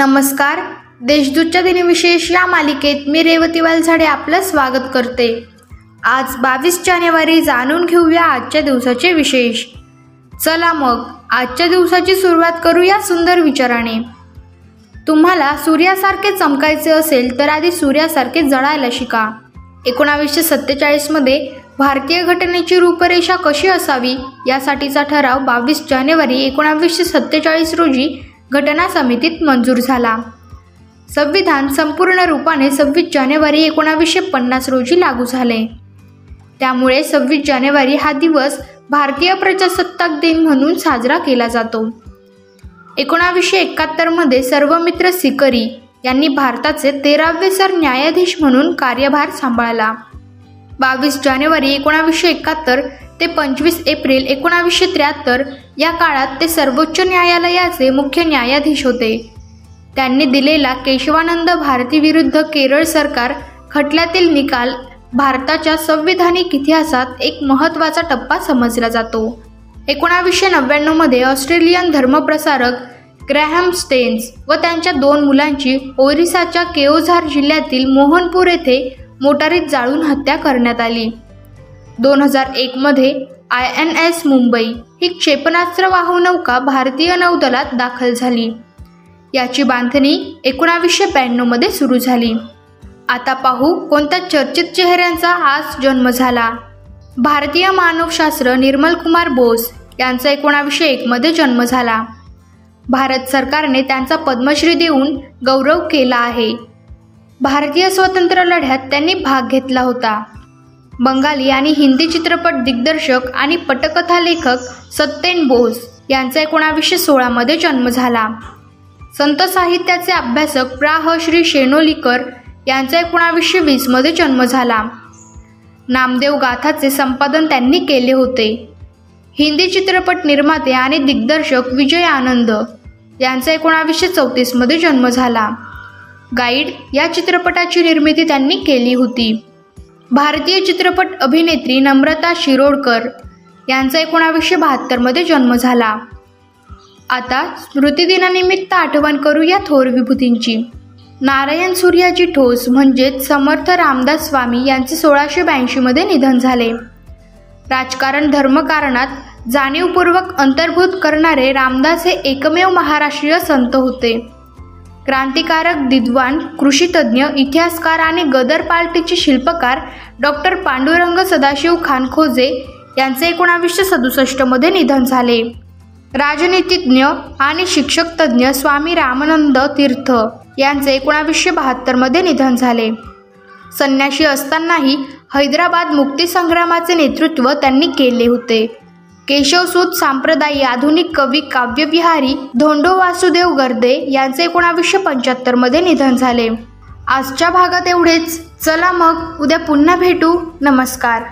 नमस्कार. देशदूतच्या दिनविशेष या मालिकेत मी रेवती वालझाडे आपलं स्वागत करते. आज बावीस जानेवारी जाणून घेऊया आजच्या दिवसाचे विशेष. चला मग आजच्या दिवसाची सुरुवात करूया सुंदर विचाराने. तुम्हाला सूर्यासारखे चमकायचे असेल तर आधी सूर्यासारखे जळायला शिका. एकोणावीसशे सत्तेचाळीसमध्ये भारतीय घटनेची रूपरेषा कशी असावी यासाठीचा ठराव बावीस जानेवारी एकोणावीसशे सत्तेचाळीस रोजी घटना समितीत मंजूर झाला. संविधान संपूर्ण रूपाने सव्वीस जानेवारी एकोणावीसशे पन्नास रोजी लागू झाले. त्यामुळे सव्वीस जानेवारी हा दिवस भारतीय प्रजासत्ताक दिन म्हणून साजरा केला जातो. एकोणावीसशे एकाहत्तरमध्ये सर्वमित्र सिकरी यांनी भारताचे तेरावे सर न्यायाधीश म्हणून कार्यभार सांभाळला. बावीस जानेवारी एकोणावीसशे एकाहत्तर ते पंचवीस एप्रिल एकोणावीसशे त्र्याहत्तर या काळात ते सर्वोच्च न्यायालयाचे मुख्य न्यायाधीश होते. त्यांनी दिलेला केशवानंद भारती विरुद्ध केरळ सरकार खटल्यातील निकाल भारताच्या संविधानिक इतिहासात एक महत्त्वाचा टप्पा समजला जातो. एकोणावीसशे नव्याण्णवमध्ये ऑस्ट्रेलियन धर्मप्रसारक ग्रॅहम स्टेन्स व त्यांच्या दोन मुलांची ओरिसाच्या केओझार जिल्ह्यातील मोहनपूर येथे मोटारीत जाळून हत्या करण्यात आली. दोन हजार एकमध्ये आय एन एस मुंबई ही क्षेपणास्त्र वाहू नौका भारतीय नौदलात दाखल झाली. याची बांधणी एकोणावीसशे ब्याण्णवमध्ये सुरू झाली. आता पाहू कोणत्या चर्चित चेहऱ्यांचा आज जन्म झाला. भारतीय मानवशास्त्र निर्मल कुमार बोस यांचा एकोणावीसशे एकमध्ये जन्म झाला. भारत सरकारने त्यांचा पद्मश्री देऊन गौरव केला आहे. भारतीय स्वातंत्र्य लढ्यात त्यांनी भाग घेतला होता. बंगाली आणि हिंदी चित्रपट दिग्दर्शक आणि पटकथा लेखक सत्येन बोस यांचा एकोणावीसशे सोळामध्ये जन्म झाला. संत साहित्याचे अभ्यासक प्राह श्री शेनोलीकर यांचा एकोणावीसशे वीसमध्ये जन्म झाला. नामदेव गाथाचे संपादन त्यांनी केले होते. हिंदी चित्रपट निर्माते आणि दिग्दर्शक विजय आनंद यांचा एकोणावीसशे चौतीसमध्ये जन्म झाला. गाईड या चित्रपटाची निर्मिती त्यांनी केली होती. भारतीय चित्रपट अभिनेत्री नम्रता शिरोडकर यांचा एकोणावीसशे बहात्तरमध्ये जन्म झाला. आता स्मृतिदिनानिमित्त आठवण करू या थोर विभूतींची. नारायण सूर्याजी ठोस म्हणजेच समर्थ रामदास स्वामी यांचे सोळाशे ब्याऐंशीमध्ये निधन झाले. राजकारण धर्मकारणात जाणीवपूर्वक अंतर्भूत करणारे रामदास हे एकमेव महाराष्ट्रीय संत होते. क्रांतिकारक विद्वान कृषीतज्ञ इतिहासकार आणि गदर पार्टीचे शिल्पकार डॉक्टर पांडुरंग सदाशिव खानखोजे यांचे एकोणावीसशे सदुसष्टमध्ये निधन झाले. राजनीतिज्ञ आणि शिक्षक तज्ज्ञ स्वामी रामानंद तीर्थ यांचे एकोणावीसशे बहात्तरमध्ये निधन झाले. संन्याशी असतानाही हैदराबाद मुक्तीसंग्रामाचे नेतृत्व त्यांनी केले होते. केशवसूत सांप्रदायी आधुनिक कवी काव्यविहारी धोंडो वासुदेव गर्दे यांचे एकोणावीसशे पंच्याहत्तरमध्ये निधन झाले. आजच्या भागात एवढेच. चला मग उद्या पुन्हा भेटू. नमस्कार.